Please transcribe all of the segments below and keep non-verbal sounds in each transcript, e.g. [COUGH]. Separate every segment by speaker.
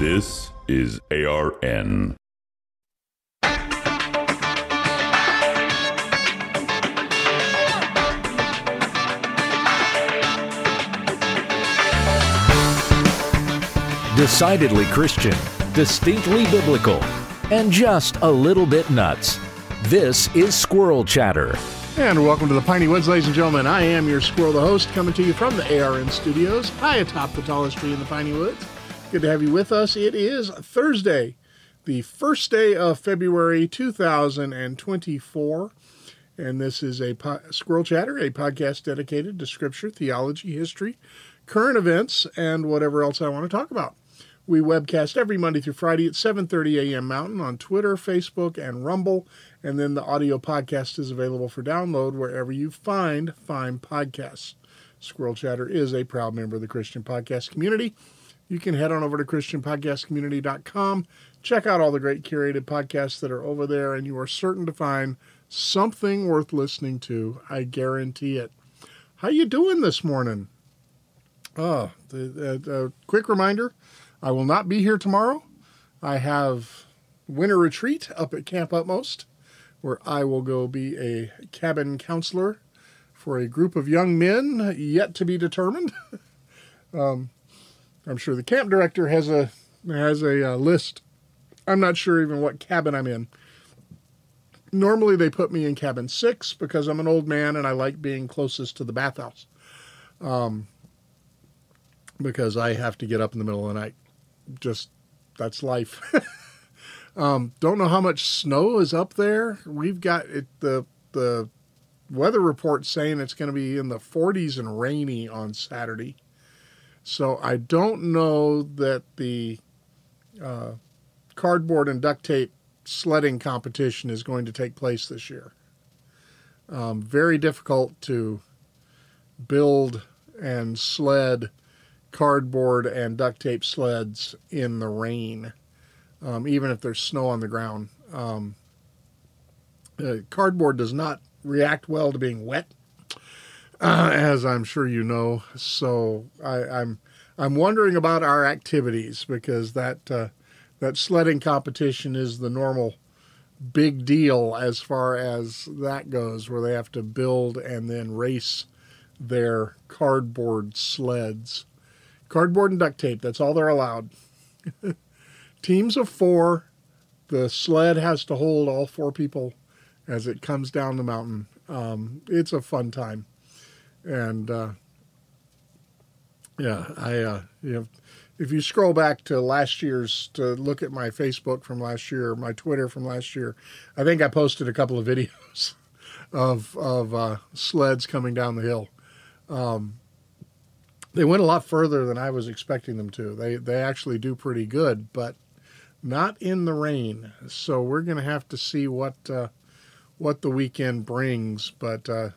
Speaker 1: This is ARN.
Speaker 2: Decidedly Christian, distinctly biblical, and just a little bit nuts. This is Squirrel Chatter.
Speaker 3: And welcome to the Piney Woods, ladies and gentlemen. I am your squirrel, the host, coming to you from the ARN studios, high atop the tallest tree in the Piney Woods. Good to have you with us. It is Thursday, the first day of February 2024. And this is a po- Squirrel Chatter, a podcast dedicated to scripture, theology, history, current events, and whatever else I want to talk about. We webcast every Monday through Friday at 7:30 a.m. Mountain on Twitter, Facebook, and Rumble, and then the audio podcast is available for download wherever you find fine podcasts. Squirrel Chatter is a proud member of the Christian podcast community. You can head on over to christianpodcastcommunity.com, check out all the great curated podcasts that are over there, and you are certain to find something worth listening to. I guarantee it. How you doing this morning? Oh, uh, uh, quick reminder I will not be here tomorrow. I have winter retreat up at Camp Utmost, where I will go be a cabin counselor for a group of young men yet to be determined. [LAUGHS] um, I'm sure the camp director has a has a uh, list. I'm not sure even what cabin I'm in. Normally they put me in cabin six because I'm an old man and I like being closest to the bathhouse. Um, because I have to get up in the middle of the night just that's life. [LAUGHS] um, don't know how much snow is up there. We've got it, the the weather report saying it's going to be in the 40s and rainy on Saturday. So I don't know that the uh, cardboard and duct tape sledding competition is going to take place this year. Um, very difficult to build and sled cardboard and duct tape sleds in the rain, um, even if there's snow on the ground. Um, uh, cardboard does not react well to being wet, uh, [CLEARS THROAT] as I'm sure you know. So I, I'm I'm wondering about our activities because that uh, that sledding competition is the normal big deal as far as that goes, where they have to build and then race their cardboard sleds cardboard and duct tape. That's all they're allowed. [LAUGHS] Teams of four. The sled has to hold all four people as it comes down the mountain. Um, it's a fun time, and uh, yeah, I uh, you know, if you scroll back to last year's to look at my Facebook from last year, my Twitter from last year, I think I posted a couple of [LAUGHS] videos of of uh, sleds coming down the hill. Um, they went a lot further than I was expecting them to. They they actually do pretty good, but not in the rain. So we're going to have to see what uh, what the weekend brings. But uh,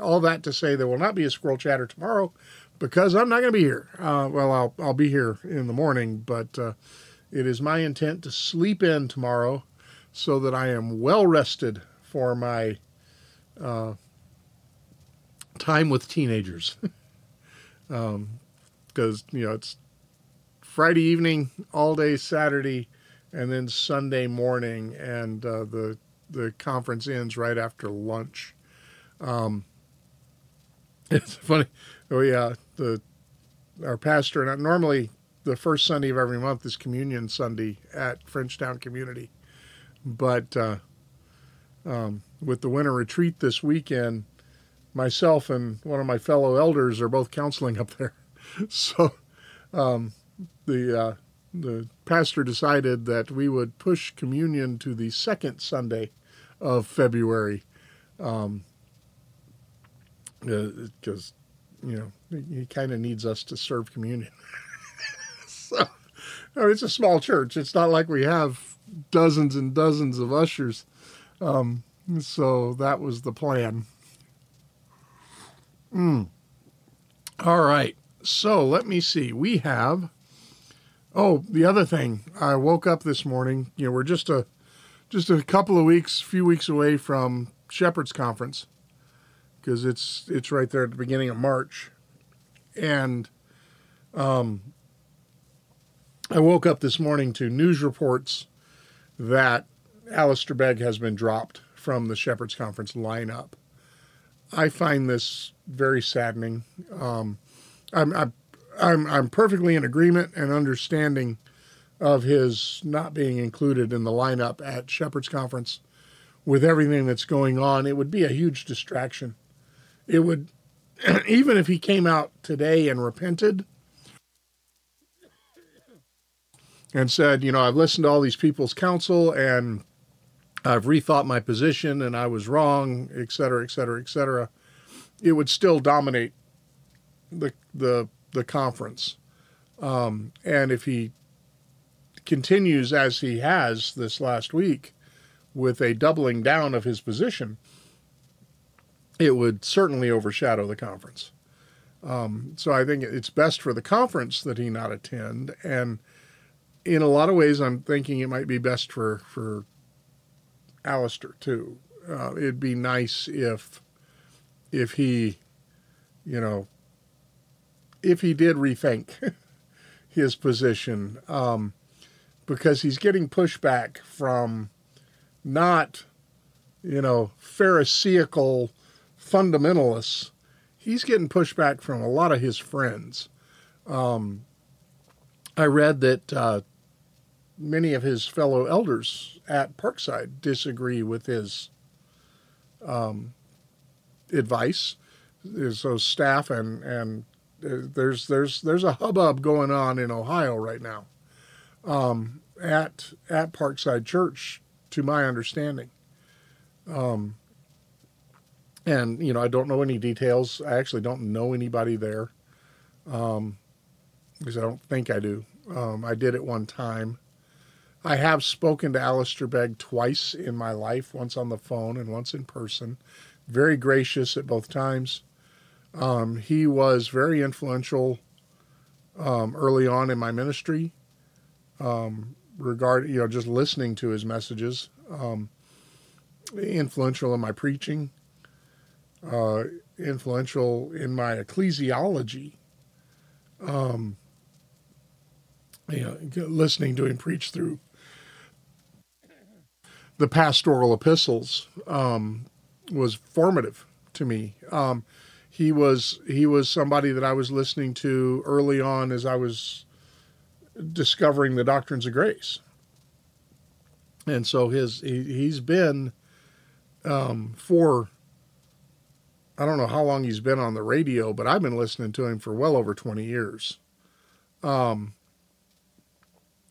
Speaker 3: all that to say, there will not be a squirrel chatter tomorrow because I'm not going to be here. Uh, well, I'll I'll be here in the morning, but uh, it is my intent to sleep in tomorrow so that I am well rested for my uh, time with teenagers. because [LAUGHS] um, you know it's Friday evening, all day Saturday, and then Sunday morning, and uh, the the conference ends right after lunch. Um, [LAUGHS] it's funny. Oh yeah, the our pastor and I, normally the first Sunday of every month is Communion Sunday at Frenchtown Community, but uh, um, with the winter retreat this weekend, myself and one of my fellow elders are both counseling up there. [LAUGHS] So um, the uh, the pastor decided that we would push communion to the second Sunday of February, because uh, you know he kind of needs us to serve communion. [LAUGHS] so I mean, it's a small church. It's not like we have dozens and dozens of ushers. Um, so that was the plan. Mm. All right. So let me see. We have. Oh, the other thing. I woke up this morning. You know, we're just a just a couple of weeks, few weeks away from Shepherd's Conference because it's it's right there at the beginning of March, and um, I woke up this morning to news reports that Alistair Begg has been dropped from the Shepherds Conference lineup. I find this very saddening. Um, I'm, I'm, I'm, I'm perfectly in agreement and understanding of his not being included in the lineup at Shepherds Conference with everything that's going on. It would be a huge distraction. It would, [CLEARS THROAT] even if he came out today and repented and said, you know, I've listened to all these people's counsel and I've rethought my position and I was wrong, et cetera, et cetera, et cetera, it would still dominate the the the conference. Um, and if he continues as he has this last week with a doubling down of his position, it would certainly overshadow the conference. Um, so I think it's best for the conference that he not attend. And in a lot of ways, I'm thinking it might be best for, for Alistair too. Uh, it'd be nice if if he, you know, if he did rethink [LAUGHS] his position, um, because he's getting pushback from not, you know, Pharisaical fundamentalists. He's getting pushback from a lot of his friends. Um, I read that uh, many of his fellow elders at Parkside disagree with his um, advice. So staff and and uh, there's there's there's a hubbub going on in Ohio right now um, at at Parkside Church, to my understanding. Um, and you know I don't know any details. I actually don't know anybody there, um, because I don't think I do. Um, I did at one time. I have spoken to Alistair Begg twice in my life, once on the phone and once in person. Very gracious at both times. Um, he was very influential um, early on in my ministry. Um, you know, just listening to his messages. Um, influential in my preaching. Uh, influential in my ecclesiology. Um, you know, listening to him preach through the pastoral epistles um, was formative to me. Um, he was he was somebody that I was listening to early on as I was discovering the doctrines of grace, and so his he, he's been um, for I don't know how long he's been on the radio, but I've been listening to him for well over twenty years. Um,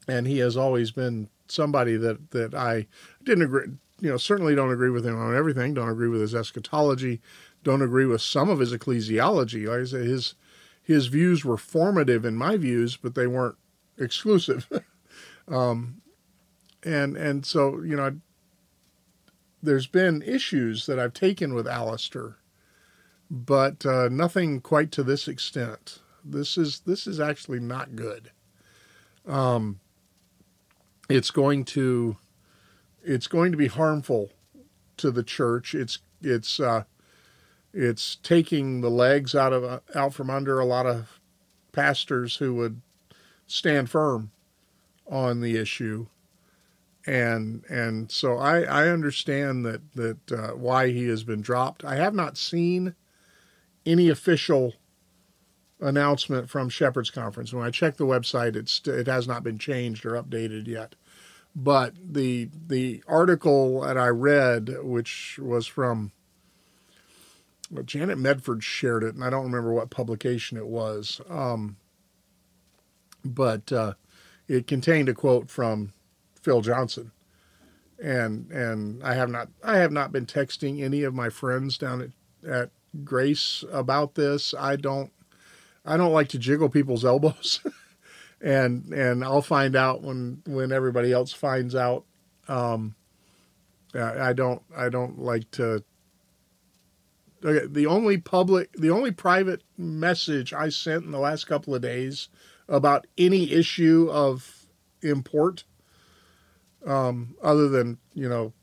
Speaker 3: and he has always been somebody that that I didn't agree. You know, certainly don't agree with him on everything. Don't agree with his eschatology. Don't agree with some of his ecclesiology. Like I his his views were formative in my views, but they weren't exclusive. [LAUGHS] um, and and so you know, there's been issues that I've taken with Alistair, but uh, nothing quite to this extent. This is this is actually not good. Um, it's going to it's going to be harmful to the church. It's it's uh, it's taking the legs out of uh, out from under a lot of pastors who would stand firm on the issue, and and so I I understand that that uh, why he has been dropped. I have not seen any official announcement from Shepherds Conference. When I checked the website, it's it has not been changed or updated yet. But the the article that I read, which was from well, Janet Medford shared it, and I don't remember what publication it was. Um, but uh, it contained a quote from Phil Johnson, and and I have not I have not been texting any of my friends down at, at Grace about this. I don't I don't like to jiggle people's [LAUGHS] elbows, and and I'll find out when when everybody else finds out. Um, I don't I don't like to. Okay, the only public, the only private message I sent in the last couple of days about any issue of import, um, other than you know,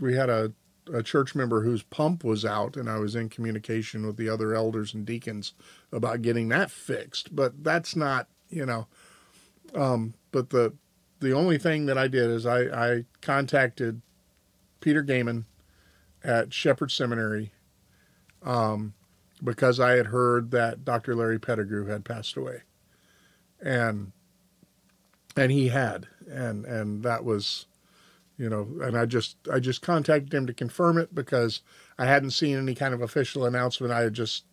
Speaker 3: we had a a church member whose pump was out, and I was in communication with the other elders and deacons about getting that fixed. But that's not, you know, Um, but the the only thing that I did is I, I contacted Peter Goeman at Shepherd Seminary um, because I had heard that Dr. Larry Pettigrew had passed away, and and he had, and and that was, you know, and I just I just contacted him to confirm it because I hadn't seen any kind of official announcement. I had just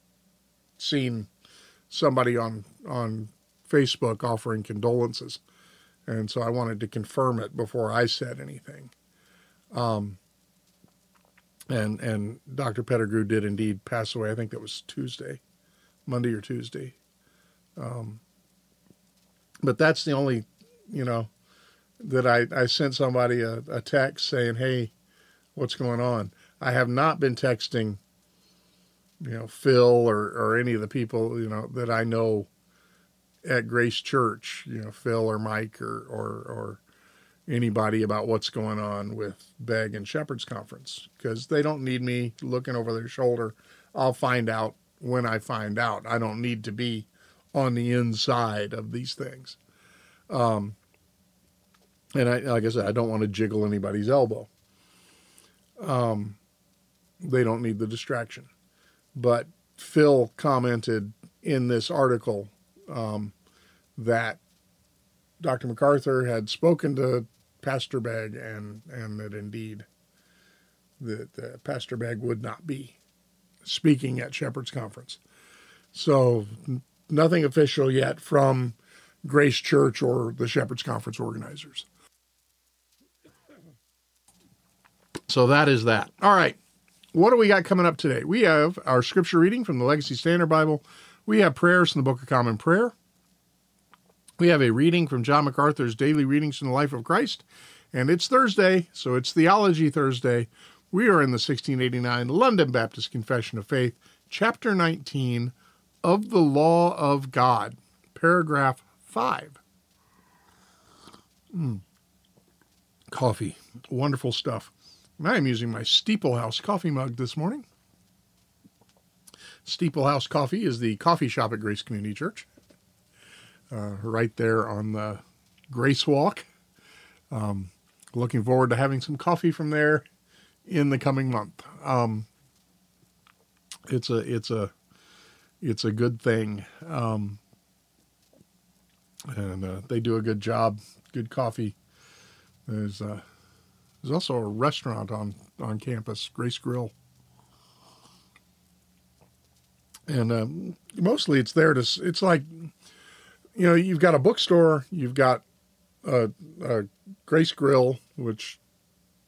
Speaker 3: seen somebody on on Facebook offering condolences, and so I wanted to confirm it before I said anything. Um, and and Dr. Pettigrew did indeed pass away. I think that was Tuesday, Monday or Tuesday. Um, but that's the only, you know, that I, I sent somebody a, a text saying, "Hey, what's going on?" I have not been texting, you know, Phil or or any of the people you know that I know at Grace Church, you know, Phil or Mike or or or anybody about what's going on with Begg and Shepherd's Conference because they don't need me looking over their shoulder. I'll find out when I find out. I don't need to be on the inside of these things. Um, and I, like I said, I don't want to jiggle anybody's elbow. Um, they don't need the distraction. But Phil commented in this article um, that Dr. MacArthur had spoken to Pastor Begg and, and that indeed that, that Pastor Begg would not be speaking at Shepherd's Conference. So nothing official yet from Grace Church or the Shepherd's Conference organizers. So that is that. All right. What do we got coming up today? We have our scripture reading from the Legacy Standard Bible. We have prayers from the Book of Common Prayer. We have a reading from John MacArthur's Daily Readings from the Life of Christ. And it's Thursday, so it's Theology Thursday. We are in the 1689 London Baptist Confession of Faith, chapter 19 of the Law of God, paragraph 5. Mm. Coffee, wonderful stuff. I am using my Steeplehouse coffee mug this morning. Steeplehouse Coffee is the coffee shop at Grace Community Church, uh, right there on the Grace Walk. Um, looking forward to having some coffee from there in the coming month. Um, it's a it's a it's a good thing, um, and uh, they do a good job. Good coffee. There's uh, there's also a restaurant on on campus, Grace Grill, and um, mostly it's there to. It's like, you know, you've got a bookstore, you've got a, a Grace Grill, which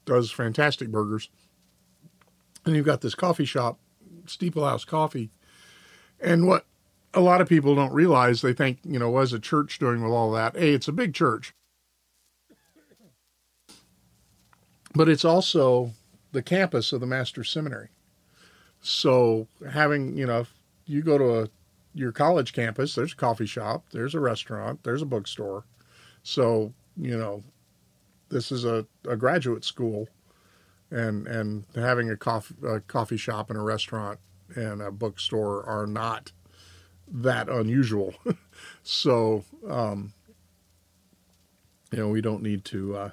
Speaker 3: does fantastic burgers, and you've got this coffee shop, Steeplehouse Coffee, and what a lot of people don't realize, they think, you know, what is a church doing with all that? A, it's a big church. But it's also the campus of the Master's Seminary. So having, you know, if you go to a your college campus, there's a coffee shop, there's a restaurant, there's a bookstore. So, you know, this is a, a graduate school and and having a coffee a coffee shop and a restaurant and a bookstore are not that unusual. [LAUGHS] so, um, you know, we don't need to uh,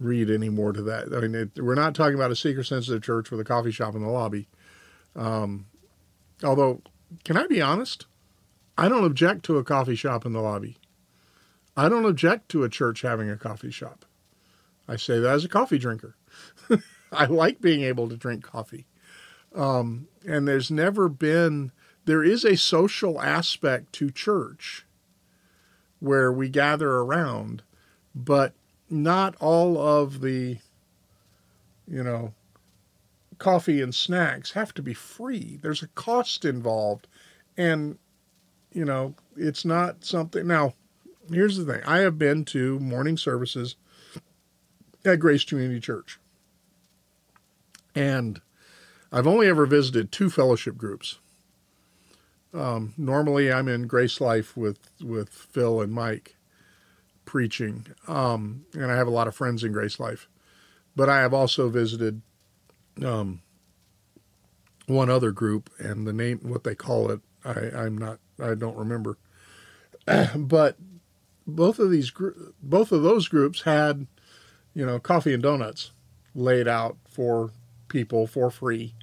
Speaker 3: read any more to that. I mean, it, we're not talking about a seeker sensitive church with a coffee shop in the lobby. Um, although, can I be honest? I don't object to a coffee shop in the lobby. I don't object to a church having a coffee shop. I say that as a coffee drinker. [LAUGHS] I like being able to drink coffee. Um, and there's never been, there is a social aspect to church where we gather around, but not all of the, you know, coffee and snacks have to be free. There's a cost involved. And, you know, it's not something. Now, here's the thing I have been to morning services at Grace Community Church. And I've only ever visited two fellowship groups. Um, normally, I'm in Grace Life with, with Phil and Mike preaching. Um, and I have a lot of friends in Grace Life. But I have also visited um, one other group, and the name, what they call it, I, I'm not, I don't remember. [CLEARS THROAT] but both of these both of those groups had, you know, coffee and donuts laid out for people for free.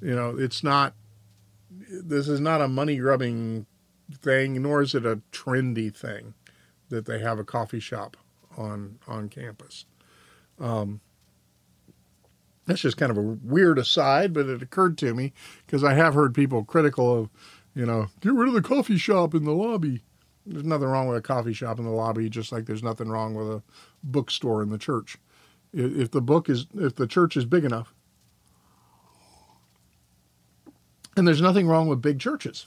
Speaker 3: You know, it's not. This is not a money grubbing thing, nor is it a trendy thing that they have a coffee shop on on campus. Um, that's just kind of a weird aside, but it occurred to me because I have heard people critical of, you know, get rid of the coffee shop in the lobby. There's nothing wrong with a coffee shop in the lobby, just like there's nothing wrong with a bookstore in the church. If the book is, if the church is big enough, and there's nothing wrong with big churches.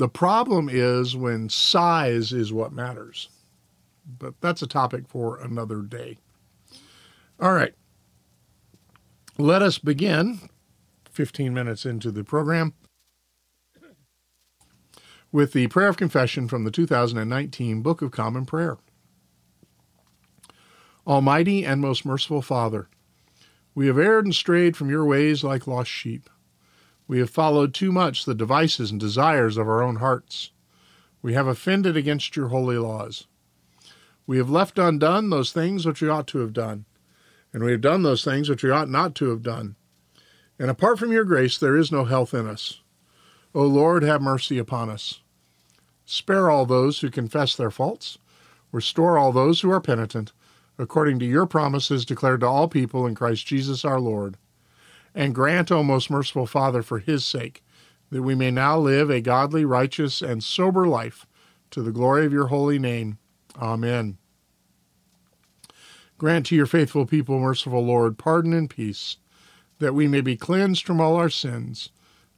Speaker 3: The problem is when size is what matters. But that's a topic for another day. All right. Let us begin 15 minutes into the program with the prayer of confession from the 2019 Book of Common Prayer. Almighty and most merciful Father, we have erred and strayed from your ways like lost sheep. We have followed too much the devices and desires of our own hearts. We have offended against your holy laws. We have left undone those things which we ought to have done, and we have done those things which we ought not to have done. And apart from your grace, there is no health in us. O Lord, have mercy upon us. Spare all those who confess their faults. Restore all those who are penitent, according to your promises declared to all people in Christ Jesus our Lord. And grant, O most merciful Father, for his sake, that we may now live a godly, righteous, and sober life to the glory of your holy name. Amen. Grant to your faithful people, merciful Lord, pardon and peace, that we may be cleansed from all our sins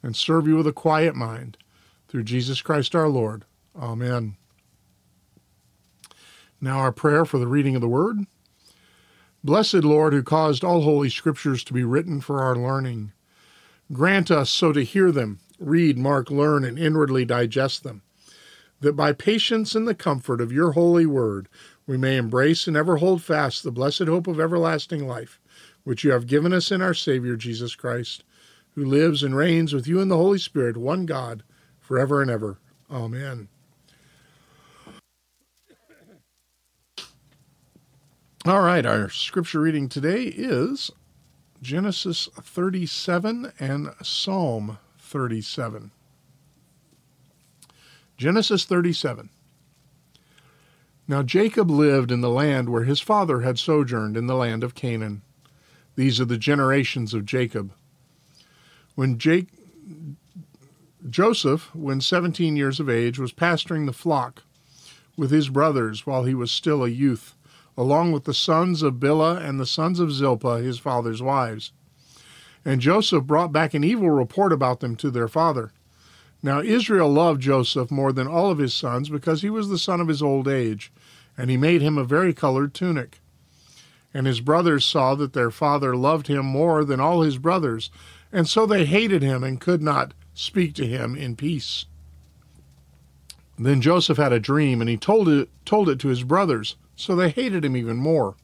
Speaker 3: and serve you with a quiet mind. Through Jesus Christ our Lord. Amen. Now, our prayer for the reading of the Word. Blessed Lord, who caused all holy scriptures to be written for our learning, grant us so to hear them, read, mark, learn, and inwardly digest them, that by patience and the comfort of your holy word we may embrace and ever hold fast the blessed hope of everlasting life, which you have given us in our Savior Jesus Christ, who lives and reigns with you in the Holy Spirit, one God, forever and ever. Amen. All right, our scripture reading today is Genesis 37 and Psalm 37. Genesis 37. Now Jacob lived in the land where his father had sojourned in the land of Canaan. These are the generations of Jacob. When Jake, Joseph, when 17 years of age, was pasturing the flock with his brothers while he was still a youth along with the sons of Bilhah and the sons of Zilpah, his father's wives. And Joseph brought back an evil report about them to their father. Now Israel loved Joseph more than all of his sons because he was the son of his old age, and he made him a varicolored tunic. And his brothers saw that their father loved him more than all his brothers, and so they hated him and could not speak to him in peace. Then Joseph had a dream, and he told it, told it to his brothers. So they hated him even more.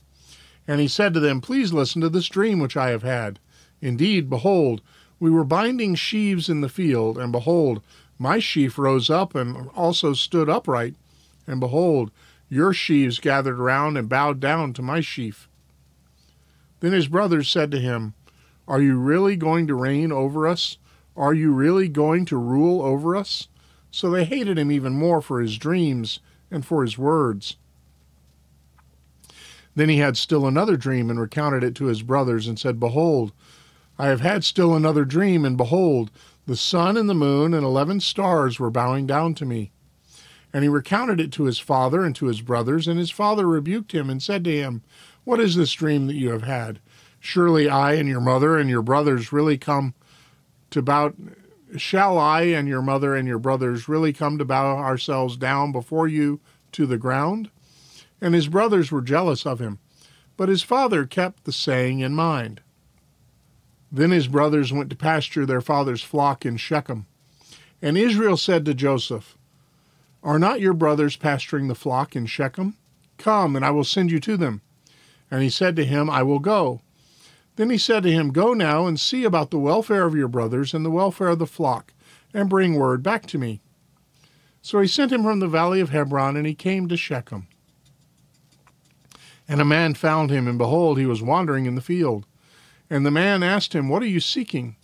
Speaker 3: And he said to them, Please listen to this dream which I have had. Indeed, behold, we were binding sheaves in the field, and behold, my sheaf rose up and also stood upright, and behold, your sheaves gathered round and bowed down to my sheaf. Then his brothers said to him, Are you really going to reign over us? Are you really going to rule over us? So they hated him even more for his dreams and for his words. Then he had still another dream and recounted it to his brothers and said, Behold, I have had still another dream, and behold, the sun and the moon and eleven stars were bowing down to me. And he recounted it to his father and to his brothers, and his father rebuked him and said to him, What is this dream that you have had? Surely I and your mother and your brothers really come to bow. Shall I and your mother and your brothers really come to bow ourselves down before you to the ground? And his brothers were jealous of him. But his father kept the saying in mind. Then his brothers went to pasture their father's flock in Shechem. And Israel said to Joseph, Are not your brothers pasturing the flock in Shechem? Come, and I will send you to them. And he said to him, I will go. Then he said to him, Go now and see about the welfare of your brothers and the welfare of the flock, and bring word back to me. So he sent him from the valley of Hebron, and he came to Shechem. And a man found him, and behold, he was wandering in the field. And the man asked him, What are you seeking?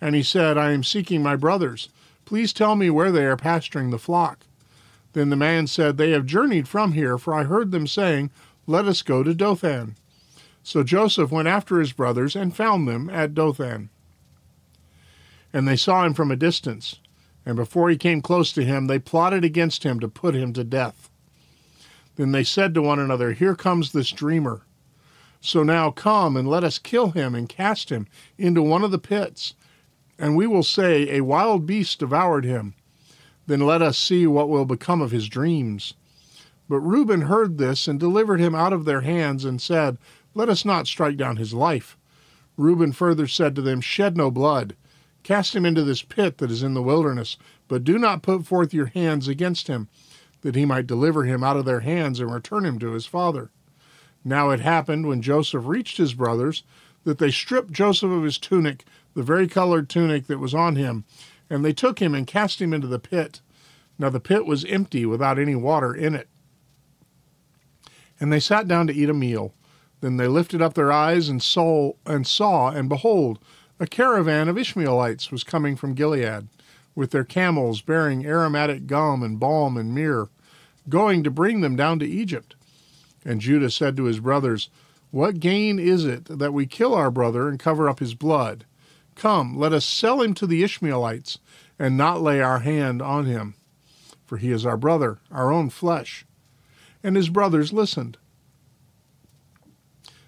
Speaker 3: And he said, I am seeking my brothers. Please tell me where they are pasturing the flock. Then the man said, They have journeyed from here, for I heard them saying, Let us go to Dothan. So Joseph went after his brothers and found them at Dothan. And they saw him from a distance. And before he came close to him, they plotted against him to put him to death. Then they said to one another, Here comes this dreamer. So now come and let us kill him and cast him into one of the pits. And we will say, A wild beast devoured him. Then let us see what will become of his dreams. But Reuben heard this and delivered him out of their hands and said, Let us not strike down his life. Reuben further said to them, Shed no blood. Cast him into this pit that is in the wilderness, but do not put forth your hands against him, that he might deliver him out of their hands and return him to his father. Now it happened, when Joseph reached his brothers, that they stripped Joseph of his tunic, the varicolored tunic that was on him, and they took him and cast him into the pit. Now the pit was empty, without any water in it. And they sat down to eat a meal. Then they lifted up their eyes and saw, and saw, and behold, a caravan of Ishmaelites was coming from Gilead, with their camels bearing aromatic gum and balm and myrrh, going to bring them down to Egypt. And Judah said to his brothers, What gain is it that we kill our brother and cover up his blood? Come, let us sell him to the Ishmaelites, and not lay our hand on him. For he is our brother, our own flesh. And his brothers listened.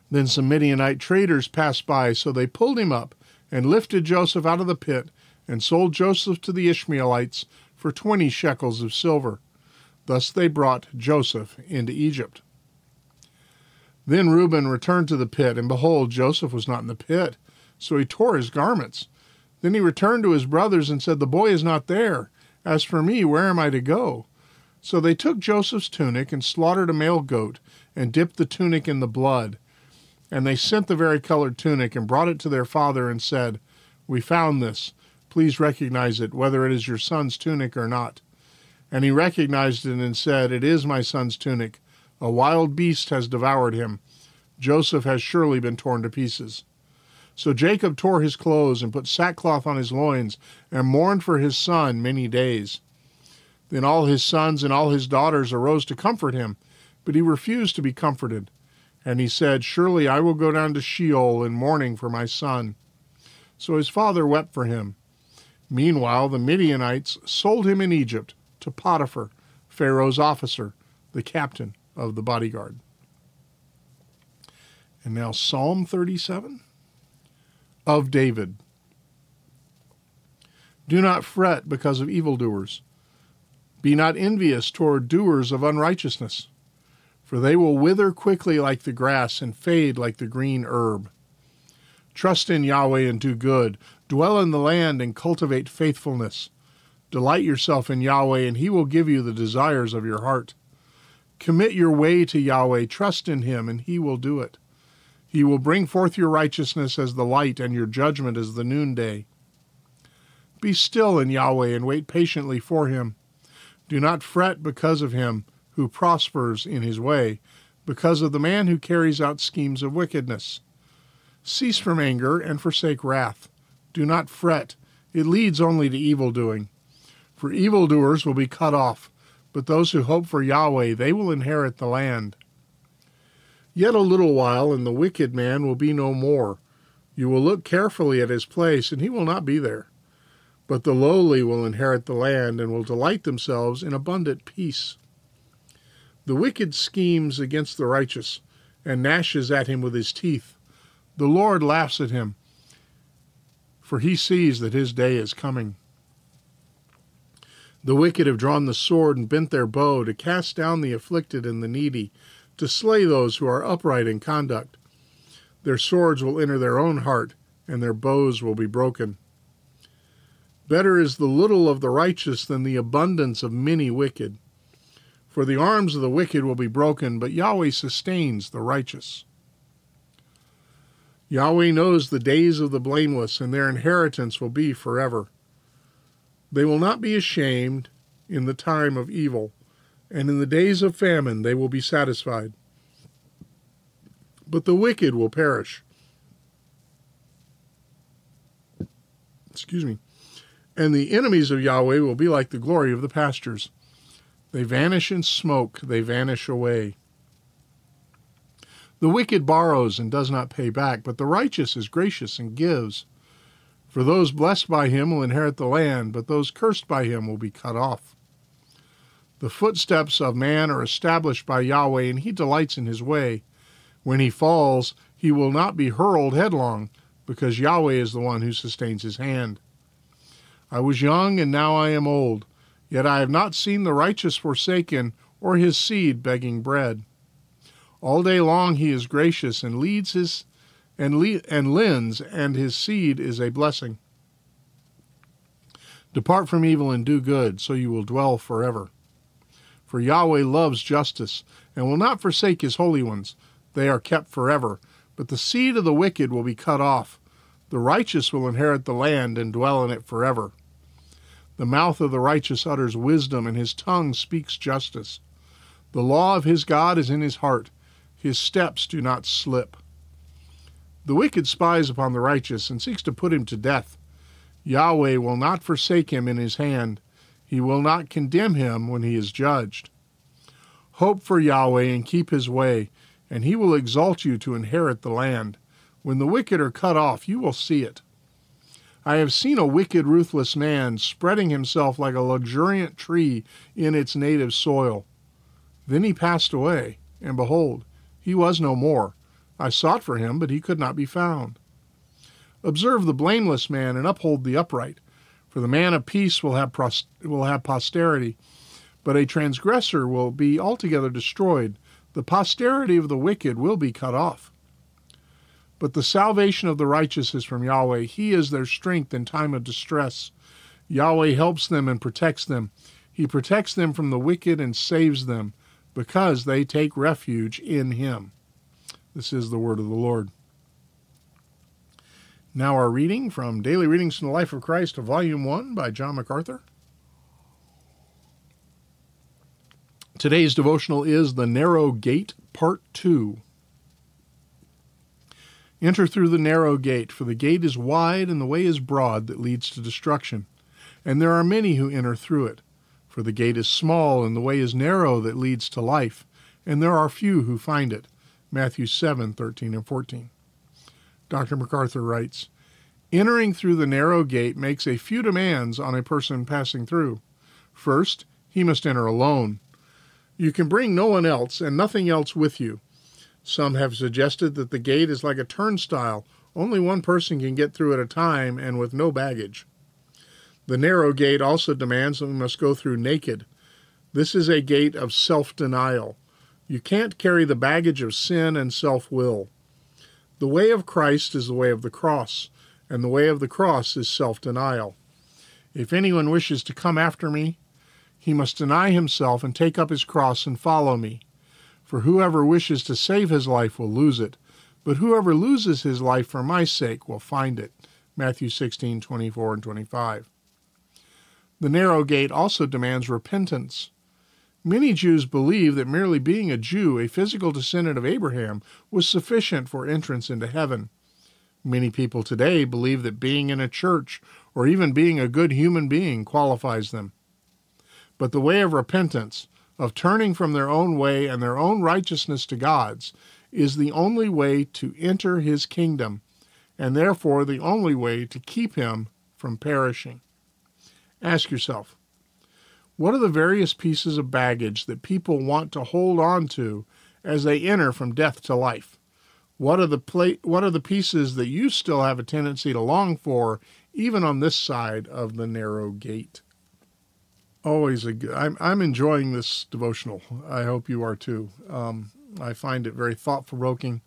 Speaker 3: Then some Midianite traders passed by, so they pulled him up and lifted Joseph out of the pit and sold Joseph to the Ishmaelites for twenty shekels of silver. Thus they brought Joseph into Egypt. Then Reuben returned to the pit, and behold, Joseph was not in the pit. So he tore his garments. Then he returned to his brothers and said, The boy is not there. As for me, where am I to go? So they took Joseph's tunic and slaughtered a male goat and dipped the tunic in the blood. And they sent the vari-colored tunic and brought it to their father and said, We found this. Please recognize it, whether it is your son's tunic or not. And he recognized it and said, It is my son's tunic. A wild beast has devoured him. Joseph has surely been torn to pieces. So Jacob tore his clothes and put sackcloth on his loins and mourned for his son many days. Then all his sons and all his daughters arose to comfort him, but he refused to be comforted. And he said, Surely I will go down to Sheol in mourning for my son. So his father wept for him. Meanwhile, the Midianites sold him in Egypt to Potiphar, Pharaoh's officer, the captain of the bodyguard. And now Psalm 37 of David. Do not fret because of evildoers. Be not envious toward doers of unrighteousness, for they will wither quickly like the grass and fade like the green herb. Trust in Yahweh and do good. Dwell in the land and cultivate faithfulness. Delight yourself in Yahweh, and he will give you the desires of your heart. Commit your way to Yahweh, trust in him, and he will do it. He will bring forth your righteousness as the light and your judgment as the noonday. Be still in Yahweh and wait patiently for him. Do not fret because of him who prospers in his way, because of the man who carries out schemes of wickedness. Cease from anger and forsake wrath. Do not fret, it leads only to evil doing. For evildoers will be cut off, but those who hope for Yahweh, they will inherit the land. Yet a little while, and the wicked man will be no more. You will look carefully at his place, and he will not be there. But the lowly will inherit the land, and will delight themselves in abundant peace. The wicked schemes against the righteous, and gnashes at him with his teeth. The Lord laughs at him, for he sees that his day is coming. The wicked have drawn the sword and bent their bow to cast down the afflicted and the needy to slay those who are upright in conduct. Their swords will enter their own heart, and their bows will be broken. Better is the little of the righteous than the abundance of many wicked. For the arms of the wicked will be broken, but Yahweh sustains the righteous. Yahweh knows the days of the blameless, and their inheritance will be forever. They will not be ashamed in the time of evil, and in the days of famine they will be satisfied. But the wicked will perish. Excuse me. And the enemies of Yahweh will be like the glory of the pastures. They vanish in smoke, they vanish away. The wicked borrows and does not pay back, but the righteous is gracious and gives. For those blessed by him will inherit the land, but those cursed by him will be cut off. The footsteps of man are established by Yahweh, and he delights in his way. When he falls, he will not be hurled headlong, because Yahweh is the one who sustains his hand. I was young, and now I am old, yet I have not seen the righteous forsaken, or his seed begging bread. All day long he is gracious and leads his and, le- and lends, and his seed is a blessing. Depart from evil and do good, so you will dwell forever. For Yahweh loves justice, and will not forsake his holy ones. They are kept forever. But the seed of the wicked will be cut off. The righteous will inherit the land and dwell in it forever. The mouth of the righteous utters wisdom, and his tongue speaks justice. The law of his God is in his heart. His steps do not slip. The wicked spies upon the righteous and seeks to put him to death. Yahweh will not forsake him in his hand. He will not condemn him when he is judged. Hope for Yahweh and keep his way, and he will exalt you to inherit the land. When the wicked are cut off, you will see it. I have seen a wicked, ruthless man spreading himself like a luxuriant tree in its native soil. Then he passed away, and behold, he was no more. I sought for him, but he could not be found. Observe the blameless man and uphold the upright, for the man of peace will have, pros- will have posterity, but a transgressor will be altogether destroyed. The posterity of the wicked will be cut off. But the salvation of the righteous is from Yahweh. He is their strength in time of distress. Yahweh helps them and protects them. He protects them from the wicked and saves them because they take refuge in him. This is the word of the Lord. Now, our reading from Daily Readings from the Life of Christ, Volume 1 by John MacArthur. Today's devotional is The Narrow Gate, Part 2. Enter through the narrow gate, for the gate is wide and the way is broad that leads to destruction, and there are many who enter through it. For the gate is small and the way is narrow that leads to life, and there are few who find it. Matthew 7 13 and 14. Dr. MacArthur writes Entering through the narrow gate makes a few demands on a person passing through. First, he must enter alone. You can bring no one else and nothing else with you. Some have suggested that the gate is like a turnstile, only one person can get through at a time and with no baggage. The narrow gate also demands that we must go through naked. This is a gate of self denial. You can't carry the baggage of sin and self will. The way of Christ is the way of the cross, and the way of the cross is self denial. If anyone wishes to come after me, he must deny himself and take up his cross and follow me. For whoever wishes to save his life will lose it, but whoever loses his life for my sake will find it. Matthew 16, 24 and 25. The narrow gate also demands repentance. Many Jews believe that merely being a Jew, a physical descendant of Abraham, was sufficient for entrance into heaven. Many people today believe that being in a church or even being a good human being qualifies them. But the way of repentance, of turning from their own way and their own righteousness to God's, is the only way to enter his kingdom, and therefore the only way to keep him from perishing. Ask yourself, what are the various pieces of baggage that people want to hold on to as they enter from death to life? What are the pla- what are the pieces that you still have a tendency to long for even on this side of the narrow gate? Always a good, I'm I'm enjoying this devotional. I hope you are too. Um, I find it very thought provoking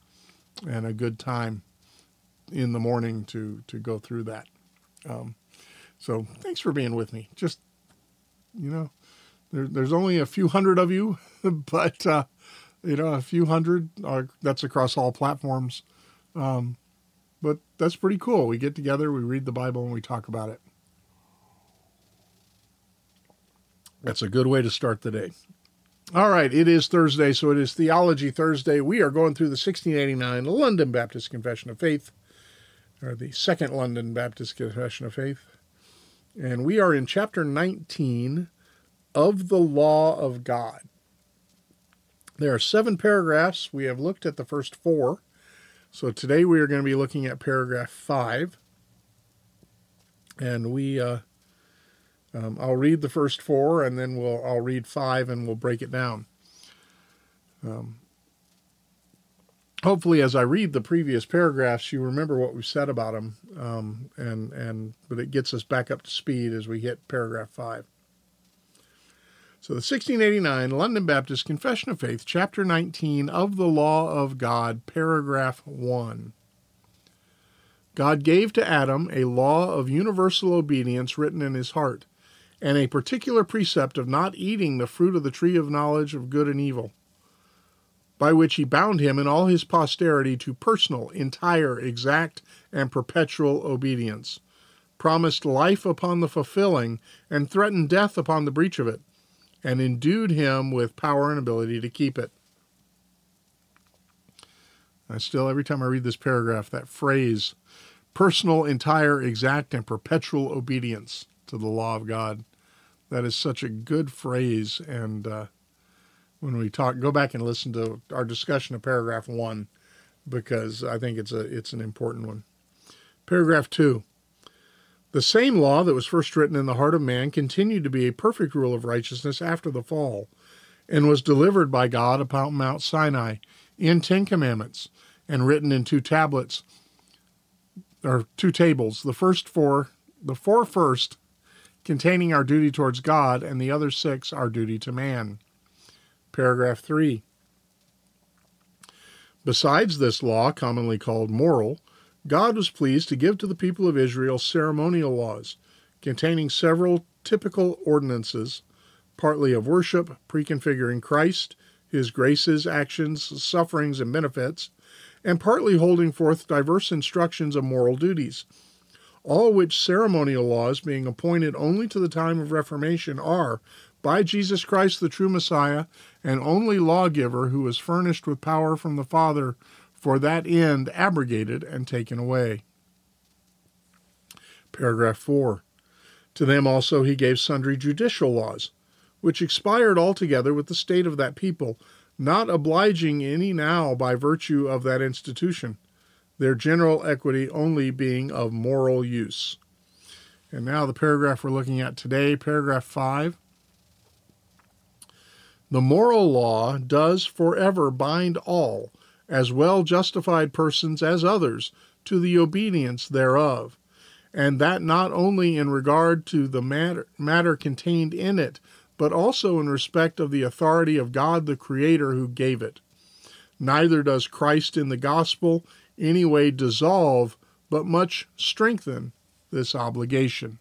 Speaker 3: and a good time in the morning to to go through that. Um, so thanks for being with me. Just you know, there, there's only a few hundred of you, [LAUGHS] but uh, you know, a few hundred. Are, that's across all platforms. Um, but that's pretty cool. We get together, we read the Bible, and we talk about it. That's a good way to start the day. All right, it is Thursday, so it is Theology Thursday. We are going through the 1689 London Baptist Confession of Faith, or the Second London Baptist Confession of Faith. And we are in chapter 19 of the Law of God. There are seven paragraphs. We have looked at the first four. So today we are going to be looking at paragraph five. And we, uh, um, I'll read the first four and then we'll, I'll read five and we'll break it down. Um, hopefully, as I read the previous paragraphs, you remember what we've said about them. Um, and, and, but it gets us back up to speed as we hit paragraph five. So, the 1689 London Baptist Confession of Faith, Chapter 19 of the Law of God, Paragraph 1. God gave to Adam a law of universal obedience written in his heart, and a particular precept of not eating the fruit of the tree of knowledge of good and evil, by which he bound him and all his posterity to personal, entire, exact, and perpetual obedience, promised life upon the fulfilling, and threatened death upon the breach of it and endued him with power and ability to keep it. I still, every time I read this paragraph, that phrase, personal, entire, exact, and perpetual obedience to the law of God, that is such a good phrase. And uh, when we talk, go back and listen to our discussion of paragraph one, because I think it's a it's an important one. Paragraph two. The same law that was first written in the heart of man continued to be a perfect rule of righteousness after the fall, and was delivered by God upon Mount Sinai in Ten Commandments, and written in two tablets, or two tables. The first four, the four first, containing our duty towards God, and the other six our duty to man. Paragraph 3. Besides this law, commonly called moral, God was pleased to give to the people of Israel ceremonial laws containing several typical ordinances, partly of worship, preconfiguring Christ, his graces, actions, sufferings, and benefits, and partly holding forth diverse instructions of moral duties. All which ceremonial laws, being appointed only to the time of Reformation, are, by Jesus Christ the true Messiah, and only lawgiver who is furnished with power from the Father for that end abrogated and taken away. Paragraph 4. To them also he gave sundry judicial laws, which expired altogether with the state of that people, not obliging any now by virtue of that institution, their general equity only being of moral use. And now the paragraph we're looking at today, paragraph 5. The moral law does forever bind all as well justified persons as others, to the obedience thereof, and that not only in regard to the matter, matter contained in it, but also in respect of the authority of God the Creator who gave it. Neither does Christ in the gospel any way dissolve, but much strengthen this obligation.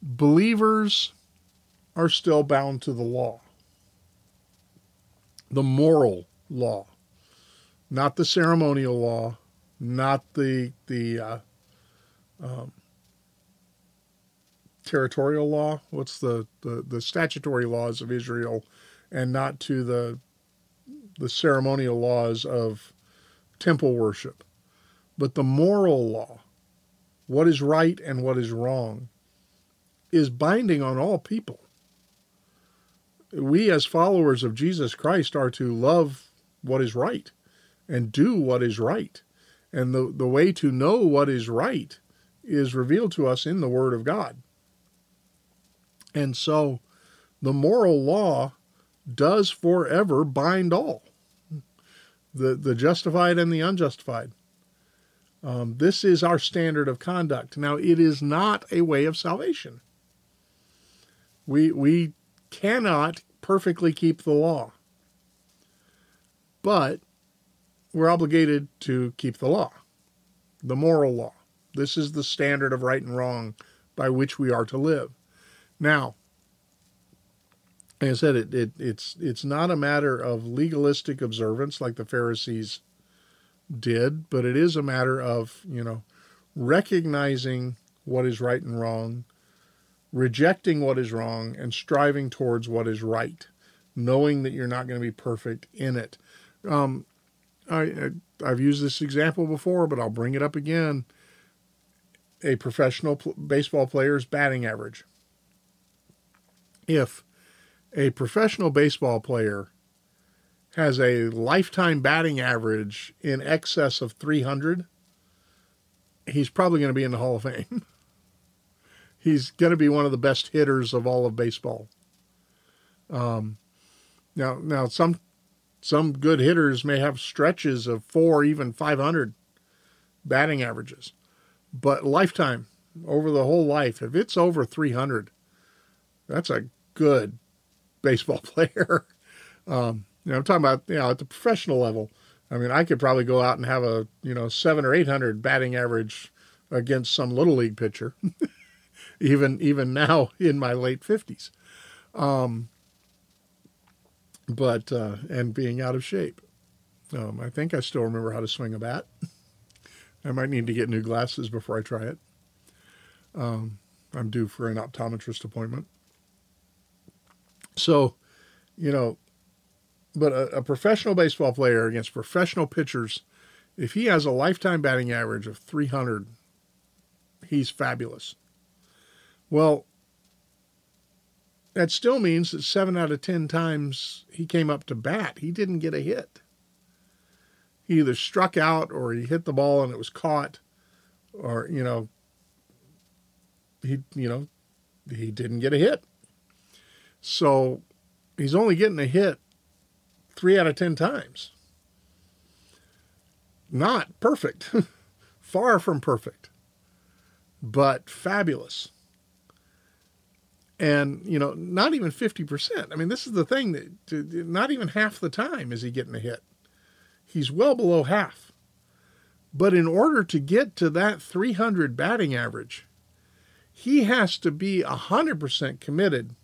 Speaker 3: Believers are still bound to the law, the moral law, not the ceremonial law, not the the uh, um, territorial law. What's the, the the statutory laws of Israel, and not to the the ceremonial laws of temple worship, but the moral law, what is right and what is wrong, is binding on all people. We, as followers of Jesus Christ, are to love what is right and do what is right. And the, the way to know what is right is revealed to us in the Word of God. And so the moral law does forever bind all the, the justified and the unjustified. Um, this is our standard of conduct. Now, it is not a way of salvation. We, we cannot perfectly keep the law but we're obligated to keep the law, the moral law. This is the standard of right and wrong by which we are to live. Now, like I said, it, it, it's it's not a matter of legalistic observance like the Pharisees did, but it is a matter of you know recognizing what is right and wrong, rejecting what is wrong and striving towards what is right, knowing that you're not going to be perfect in it. Um, I, I I've used this example before, but I'll bring it up again. A professional pl- baseball player's batting average. If a professional baseball player has a lifetime batting average in excess of 300, he's probably going to be in the Hall of Fame. [LAUGHS] he's going to be one of the best hitters of all of baseball. Um, now, now some some good hitters may have stretches of four, even 500 batting averages, but lifetime over the whole life, if it's over 300, that's a good baseball [LAUGHS] player. um, you know, I'm talking about you know at the professional level. I mean, I could probably go out and have a you know seven or eight hundred batting average against some little league pitcher, [LAUGHS] even even now [LAUGHS] in my late fifties. Um, but uh, and being out of shape. Um, I think I still remember how to swing a bat. [LAUGHS] I might need to get new glasses before I try it. Um, I'm due for an optometrist appointment. So, you know, but a, a, professional baseball player against professional pitchers, if he has a lifetime batting average of 300, he's fabulous. Well, that still means that seven out of 10 times he came up to bat, he didn't get a hit. He either struck out or he hit the ball and it was caught, or, you know, he, you know, he didn't get a hit. So he's only getting a hit three out of 10 times. Not perfect, [LAUGHS] far from perfect, but fabulous and you know not even 50% i mean this is the thing that not even half the time is he getting a hit. He's well below half. But in order to get to that 300 batting average he has to be 100% committed.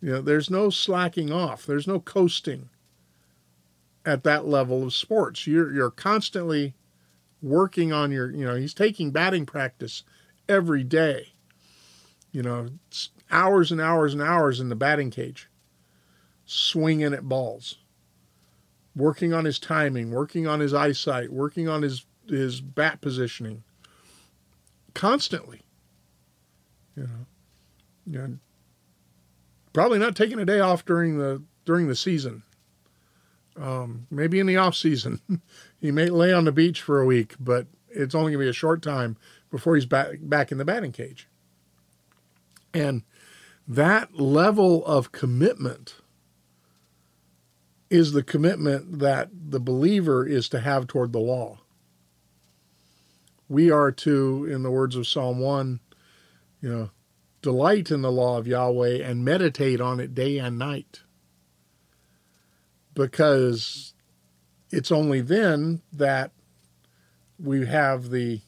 Speaker 3: You know there's no slacking off. There's no coasting at that level of sports. You're you're constantly working on your you know he's taking batting practice every day you know, hours and hours and hours in the batting cage, swinging at balls, working on his timing, working on his eyesight, working on his his bat positioning, constantly. You know, know, probably not taking a day off during the during the season. Um, maybe in the off season, [LAUGHS] he may lay on the beach for a week, but it's only going to be a short time before he's back back in the batting cage. And that level of commitment is the commitment that the believer is to have toward the law. We are to, in the words of Psalm 1, you know, delight in the law of Yahweh and meditate on it day and night. Because it's only then that we have the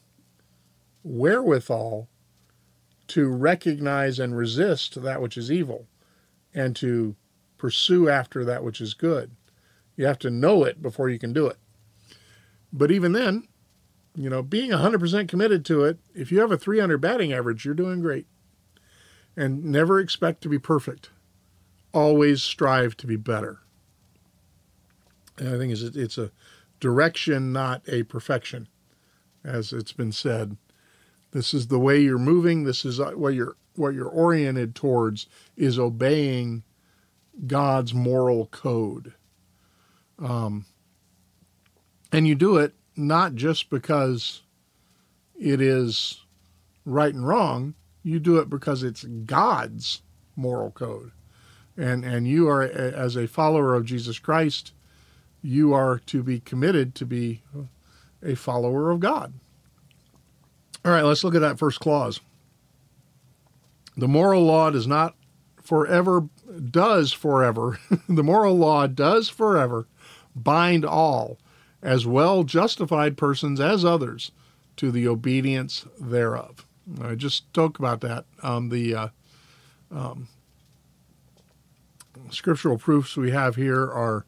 Speaker 3: wherewithal to recognize and resist that which is evil and to pursue after that which is good. You have to know it before you can do it. But even then, you know, being 100% committed to it, if you have a 300 batting average, you're doing great. And never expect to be perfect. Always strive to be better. And I think it's a direction, not a perfection, as it's been said this is the way you're moving. This is uh, what you're what you're oriented towards is obeying God's moral code. Um, and you do it not just because it is right and wrong. You do it because it's God's moral code. And, and you are, as a follower of Jesus Christ, you are to be committed to be a follower of God. All right, let's look at that first clause. The moral law does not forever, does forever, [LAUGHS] the moral law does forever bind all, as well justified persons as others, to the obedience thereof. I just talked about that. Um, the uh, um, scriptural proofs we have here are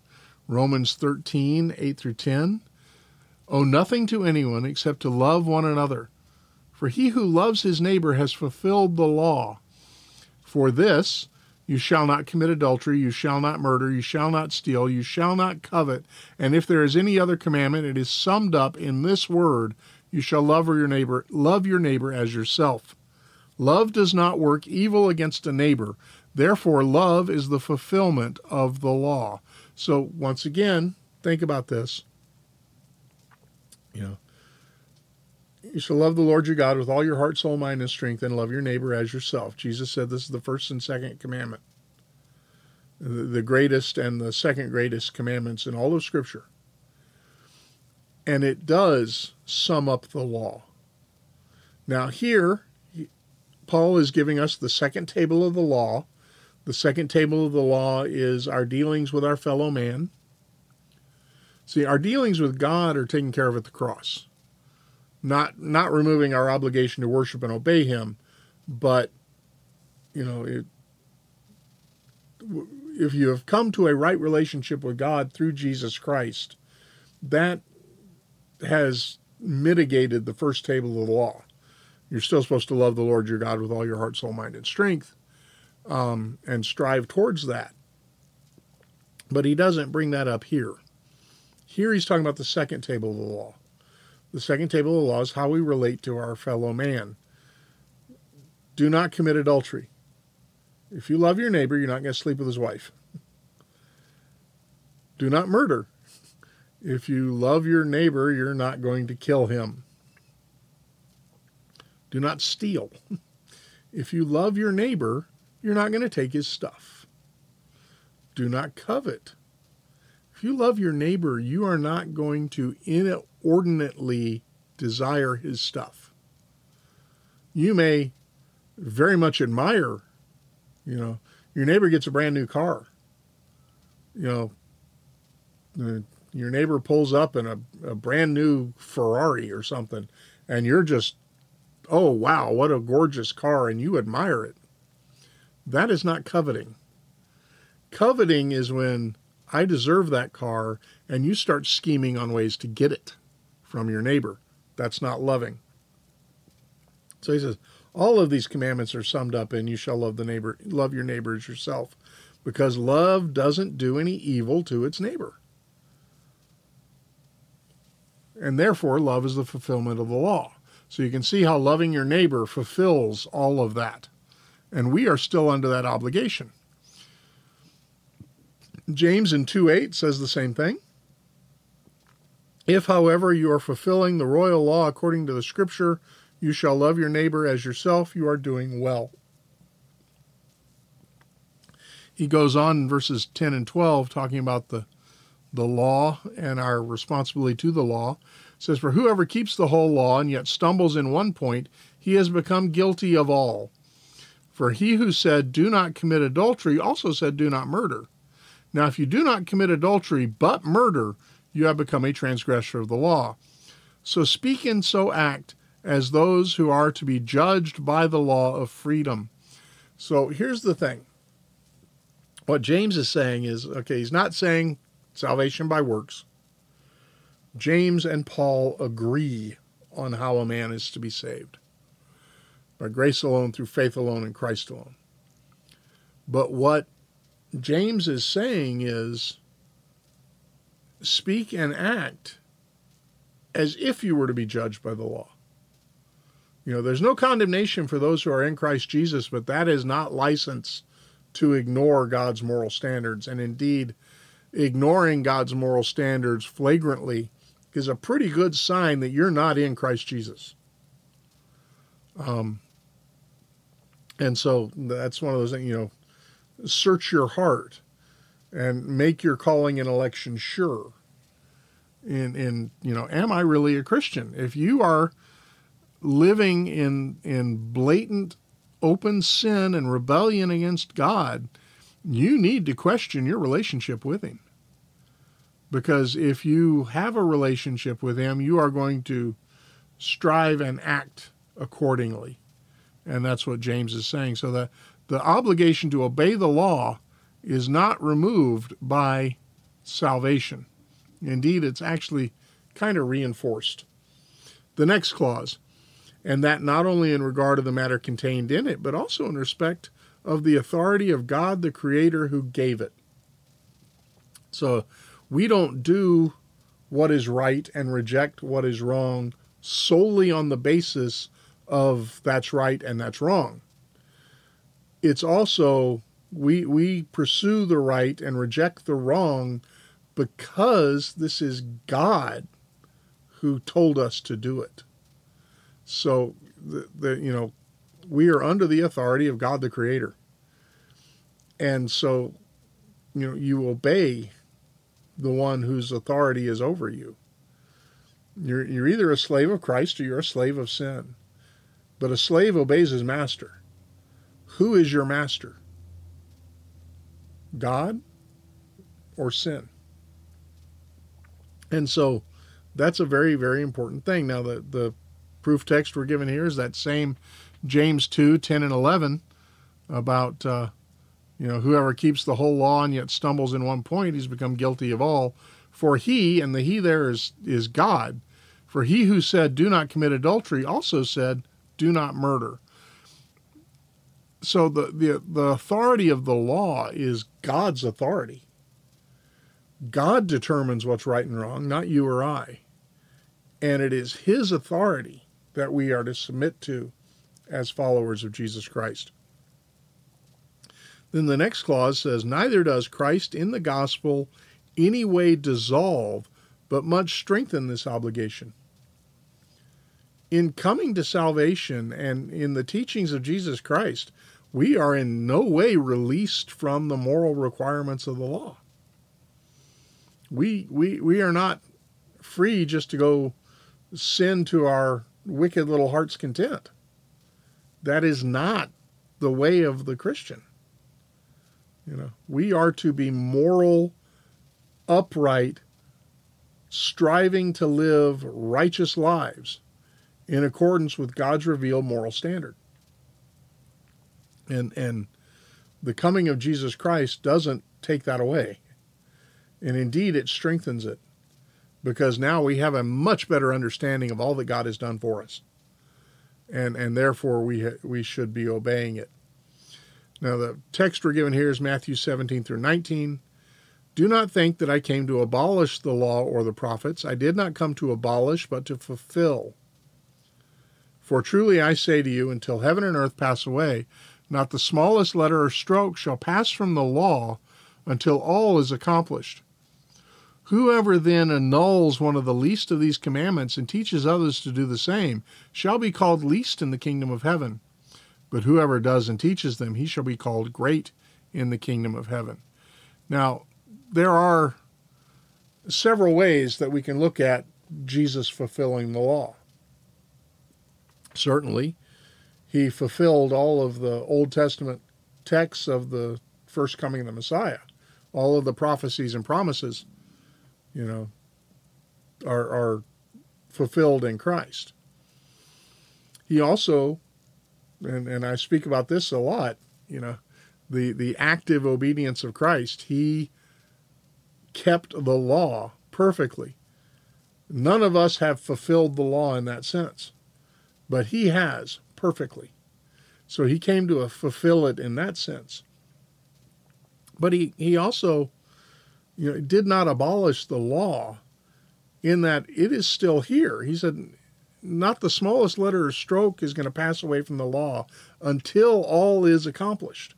Speaker 3: Romans 13, 8 through 10. Owe nothing to anyone except to love one another For he who loves his neighbor has fulfilled the law. For this, you shall not commit adultery, you shall not murder, you shall not steal, you shall not covet. And if there is any other commandment, it is summed up in this word, you shall love your neighbor, love your neighbor as yourself. Love does not work evil against a neighbor. Therefore, love is the fulfillment of the law. So, once again, think about this. You know, you shall love the Lord your God with all your heart, soul, mind, and strength, and love your neighbor as yourself. Jesus said this is the first and second commandment, the greatest and the second greatest commandments in all of Scripture. And it does sum up the law. Now, here, Paul is giving us the second table of the law. The second table of the law is our dealings with our fellow man. See, our dealings with God are taken care of at the cross not not removing our obligation to worship and obey him but you know it, if you have come to a right relationship with God through Jesus Christ that has mitigated the first table of the law. You're still supposed to love the Lord your God with all your heart soul mind and strength um, and strive towards that. But he doesn't bring that up here. Here he's talking about the second table of the law the second table of the law is how we relate to our fellow man. Do not commit adultery. If you love your neighbor, you're not going to sleep with his wife. Do not murder. If you love your neighbor, you're not going to kill him. Do not steal. If you love your neighbor, you're not going to take his stuff. Do not covet. If you love your neighbor, you are not going to inordinately desire his stuff. You may very much admire, you know, your neighbor gets a brand new car. You know, your neighbor pulls up in a, a brand new Ferrari or something, and you're just, oh, wow, what a gorgeous car, and you admire it. That is not coveting. Coveting is when I deserve that car, and you start scheming on ways to get it from your neighbor. That's not loving. So he says, all of these commandments are summed up in you shall love the neighbor, love your neighbor as yourself, because love doesn't do any evil to its neighbor. And therefore, love is the fulfillment of the law. So you can see how loving your neighbor fulfills all of that. And we are still under that obligation. James in 2 8 says the same thing. If, however, you are fulfilling the royal law according to the scripture, you shall love your neighbor as yourself, you are doing well. He goes on in verses 10 and 12 talking about the, the law and our responsibility to the law. It says, For whoever keeps the whole law and yet stumbles in one point, he has become guilty of all. For he who said, Do not commit adultery, also said, Do not murder. Now, if you do not commit adultery but murder, you have become a transgressor of the law. So speak and so act as those who are to be judged by the law of freedom. So here's the thing. What James is saying is okay, he's not saying salvation by works. James and Paul agree on how a man is to be saved by grace alone, through faith alone, in Christ alone. But what James is saying is speak and act as if you were to be judged by the law. You know, there's no condemnation for those who are in Christ Jesus, but that is not license to ignore God's moral standards. And indeed, ignoring God's moral standards flagrantly is a pretty good sign that you're not in Christ Jesus. Um, and so that's one of those things, you know, search your heart and make your calling and election sure. In in you know, am I really a Christian? If you are living in in blatant open sin and rebellion against God, you need to question your relationship with him. Because if you have a relationship with him, you are going to strive and act accordingly. And that's what James is saying. So that the obligation to obey the law is not removed by salvation. Indeed, it's actually kind of reinforced. The next clause And that not only in regard to the matter contained in it, but also in respect of the authority of God, the Creator who gave it. So we don't do what is right and reject what is wrong solely on the basis of that's right and that's wrong. It's also we we pursue the right and reject the wrong because this is God who told us to do it. So the, the you know we are under the authority of God the creator. And so you know you obey the one whose authority is over you. You're, you're either a slave of Christ or you're a slave of sin. But a slave obeys his master. Who is your master? God or sin? And so that's a very, very important thing. Now, the, the proof text we're given here is that same James 2 10 and 11 about uh, you know, whoever keeps the whole law and yet stumbles in one point, he's become guilty of all. For he, and the he there is, is God, for he who said, Do not commit adultery, also said, Do not murder. So the, the, the authority of the law is God's authority. God determines what's right and wrong, not you or I. And it is his authority that we are to submit to as followers of Jesus Christ. Then the next clause says, Neither does Christ in the gospel any way dissolve, but much strengthen this obligation. In coming to salvation and in the teachings of Jesus Christ, we are in no way released from the moral requirements of the law. We, we, we are not free just to go sin to our wicked little heart's content. That is not the way of the Christian. You know, we are to be moral, upright, striving to live righteous lives in accordance with God's revealed moral standard. And and the coming of Jesus Christ doesn't take that away. And indeed it strengthens it because now we have a much better understanding of all that God has done for us. And and therefore we ha- we should be obeying it. Now, the text we're given here is Matthew 17 through 19. Do not think that I came to abolish the law or the prophets. I did not come to abolish, but to fulfill. For truly I say to you, until heaven and earth pass away, not the smallest letter or stroke shall pass from the law until all is accomplished. Whoever then annuls one of the least of these commandments and teaches others to do the same shall be called least in the kingdom of heaven. But whoever does and teaches them, he shall be called great in the kingdom of heaven. Now, there are several ways that we can look at Jesus fulfilling the law. Certainly, he fulfilled all of the Old Testament texts of the first coming of the Messiah. All of the prophecies and promises, you know, are, are fulfilled in Christ. He also and, and I speak about this a lot, you know, the, the active obedience of Christ. He kept the law perfectly. None of us have fulfilled the law in that sense, but he has perfectly. So he came to fulfill it in that sense. But he, he also you know, did not abolish the law in that it is still here. He said, not the smallest letter or stroke is going to pass away from the law until all is accomplished.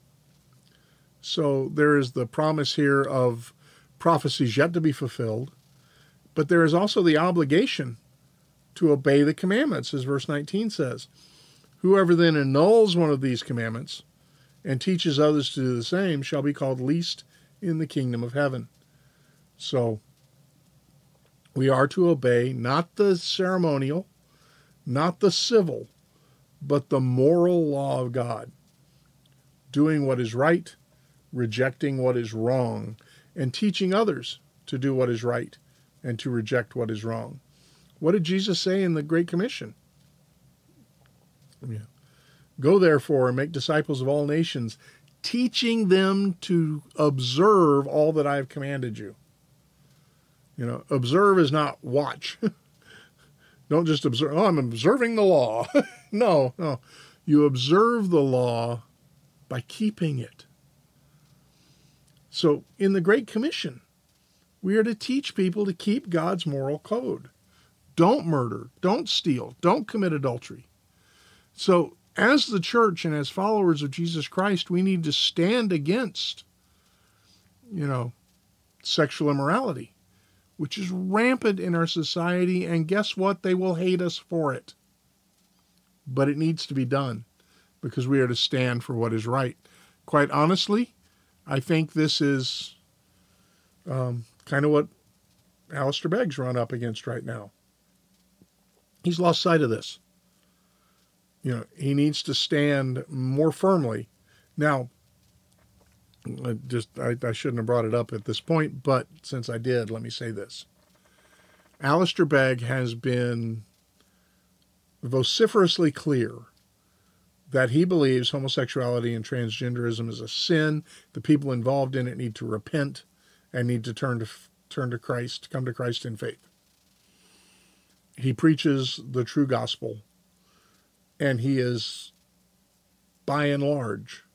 Speaker 3: So there is the promise here of prophecies yet to be fulfilled, but there is also the obligation to obey the commandments, as verse 19 says. Whoever then annuls one of these commandments and teaches others to do the same shall be called least in the kingdom of heaven. So we are to obey not the ceremonial, not the civil, but the moral law of God. Doing what is right, rejecting what is wrong, and teaching others to do what is right and to reject what is wrong. What did Jesus say in the Great Commission? Yeah. Go therefore and make disciples of all nations, teaching them to observe all that I have commanded you. You know, observe is not watch. [LAUGHS] Don't just observe, oh, I'm observing the law. [LAUGHS] no, no. You observe the law by keeping it. So, in the Great Commission, we are to teach people to keep God's moral code. Don't murder, don't steal, don't commit adultery. So, as the church and as followers of Jesus Christ, we need to stand against, you know, sexual immorality, which is rampant in our society. And guess what? They will hate us for it. But it needs to be done because we are to stand for what is right. Quite honestly, I think this is um, kind of what Alistair Begg's run up against right now. He's lost sight of this. You know, he needs to stand more firmly. Now, I just I, I shouldn't have brought it up at this point, but since I did, let me say this. Alistair Begg has been vociferously clear that he believes homosexuality and transgenderism is a sin. The people involved in it need to repent and need to turn to turn to Christ, come to Christ in faith. He preaches the true gospel and he is, by and large,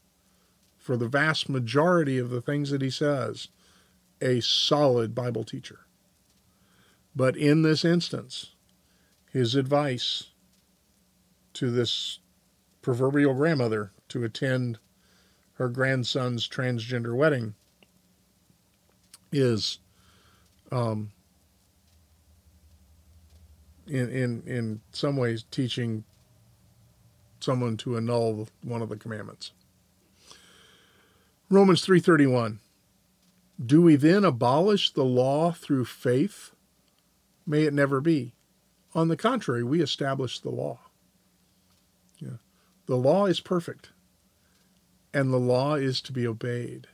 Speaker 3: for the vast majority of the things that he says, a solid Bible teacher. But in this instance, his advice to this proverbial grandmother to attend her grandson's transgender wedding is um, in, in, in some ways teaching someone to annul one of the commandments. Romans 3:31 Do we then abolish the law through faith? May it never be. On the contrary, we establish the law. Yeah. The law is perfect, and the law is to be obeyed.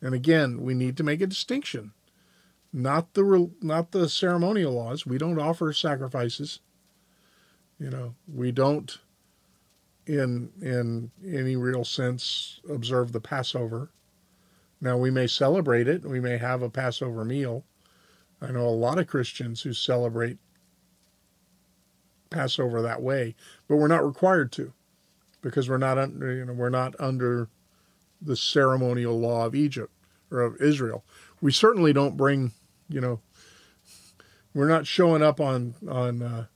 Speaker 3: And again, we need to make a distinction. Not the not the ceremonial laws. We don't offer sacrifices. You know, we don't in in any real sense observe the Passover. Now we may celebrate it, we may have a Passover meal. I know a lot of Christians who celebrate Passover that way, but we're not required to because we're not under you know we're not under the ceremonial law of Egypt or of Israel. We certainly don't bring, you know, we're not showing up on on uh,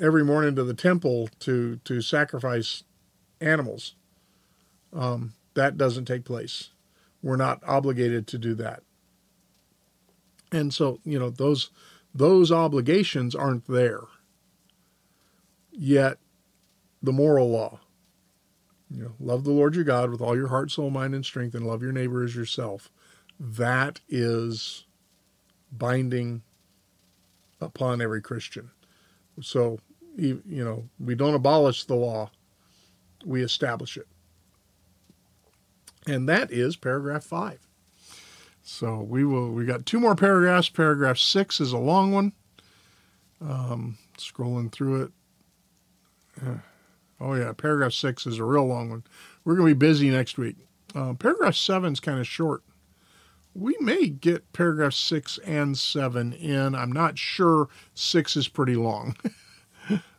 Speaker 3: every morning to the temple to to sacrifice animals. Um, that doesn't take place. We're not obligated to do that. And so, you know, those those obligations aren't there. Yet the moral law, you know, love the Lord your God with all your heart, soul, mind, and strength, and love your neighbor as yourself. That is binding upon every Christian. So you know, we don't abolish the law, we establish it. And that is paragraph five. So we will, we got two more paragraphs. Paragraph six is a long one. Um, scrolling through it. Uh, oh, yeah, paragraph six is a real long one. We're going to be busy next week. Uh, paragraph seven is kind of short. We may get paragraph six and seven in. I'm not sure. Six is pretty long. [LAUGHS]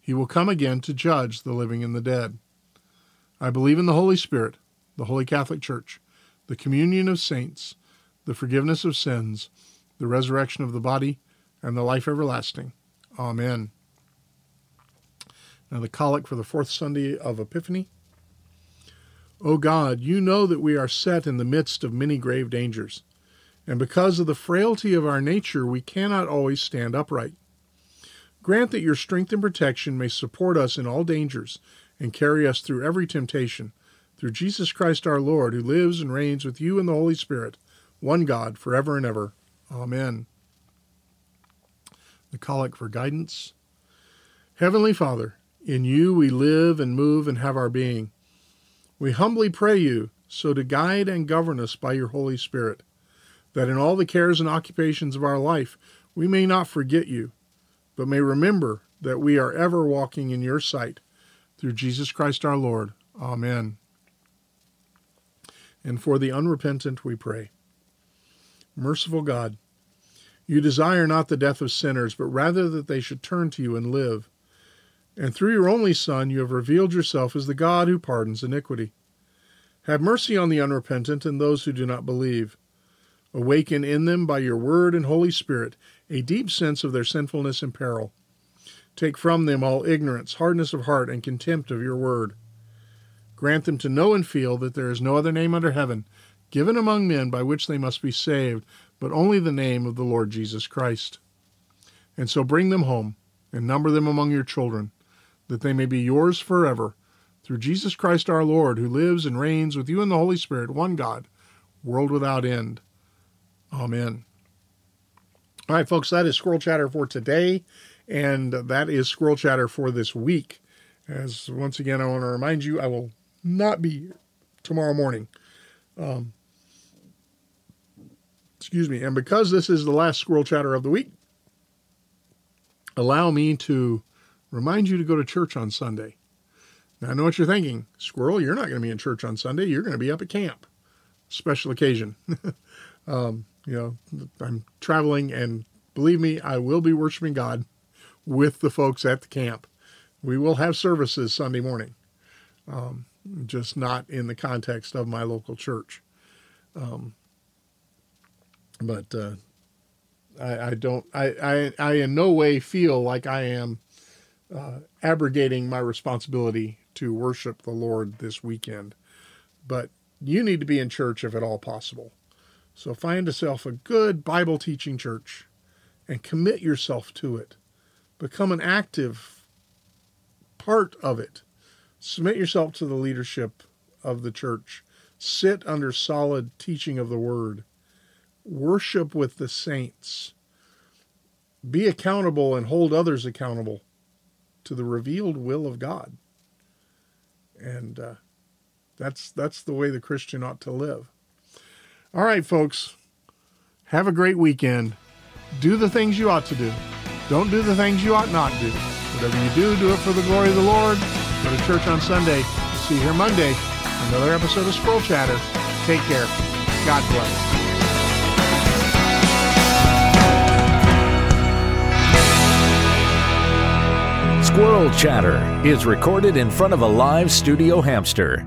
Speaker 3: He will come again to judge the living and the dead. I believe in the Holy Spirit, the Holy Catholic Church, the communion of saints, the forgiveness of sins, the resurrection of the body, and the life everlasting. Amen. Now, the collect for the fourth Sunday of Epiphany. O God, you know that we are set in the midst of many grave dangers, and because of the frailty of our nature, we cannot always stand upright. Grant that your strength and protection may support us in all dangers and carry us through every temptation. Through Jesus Christ our Lord, who lives and reigns with you in the Holy Spirit, one God, forever and ever. Amen. The Collect for Guidance. Heavenly Father, in you we live and move and have our being. We humbly pray you so to guide and govern us by your Holy Spirit, that in all the cares and occupations of our life we may not forget you, but may remember that we are ever walking in your sight. Through Jesus Christ our Lord. Amen. And for the unrepentant we pray. Merciful God, you desire not the death of sinners, but rather that they should turn to you and live. And through your only Son, you have revealed yourself as the God who pardons iniquity. Have mercy on the unrepentant and those who do not believe. Awaken in them by your word and Holy Spirit a deep sense of their sinfulness and peril. Take from them all ignorance, hardness of heart, and contempt of your word. Grant them to know and feel that there is no other name under heaven given among men by which they must be saved, but only the name of the Lord Jesus Christ. And so bring them home and number them among your children, that they may be yours forever, through Jesus Christ our Lord, who lives and reigns with you in the Holy Spirit, one God, world without end. Amen. All right, folks, that is Squirrel Chatter for today, and that is Squirrel Chatter for this week. As once again, I want to remind you, I will not be tomorrow morning. Um, excuse me. And because this is the last Squirrel Chatter of the week, allow me to remind you to go to church on Sunday. Now, I know what you're thinking. Squirrel, you're not going to be in church on Sunday. You're going to be up at camp. Special occasion. [LAUGHS] um, you know, I'm traveling, and believe me, I will be worshiping God with the folks at the camp. We will have services Sunday morning, um, just not in the context of my local church. Um, but uh, I, I, don't, I, I, I in no way feel like I am uh, abrogating my responsibility to worship the Lord this weekend. But you need to be in church if at all possible. So find yourself a good Bible teaching church and commit yourself to it. Become an active part of it. Submit yourself to the leadership of the church. Sit under solid teaching of the word. Worship with the saints. Be accountable and hold others accountable to the revealed will of God. And uh, that's that's the way the Christian ought to live. All right, folks. Have a great weekend. Do the things you ought to do. Don't do the things you ought not do. Whatever you do, do it for the glory of the Lord. Go to church on Sunday. See you here Monday. Another episode of Squirrel Chatter. Take care. God bless.
Speaker 2: Squirrel Chatter is recorded in front of a live studio hamster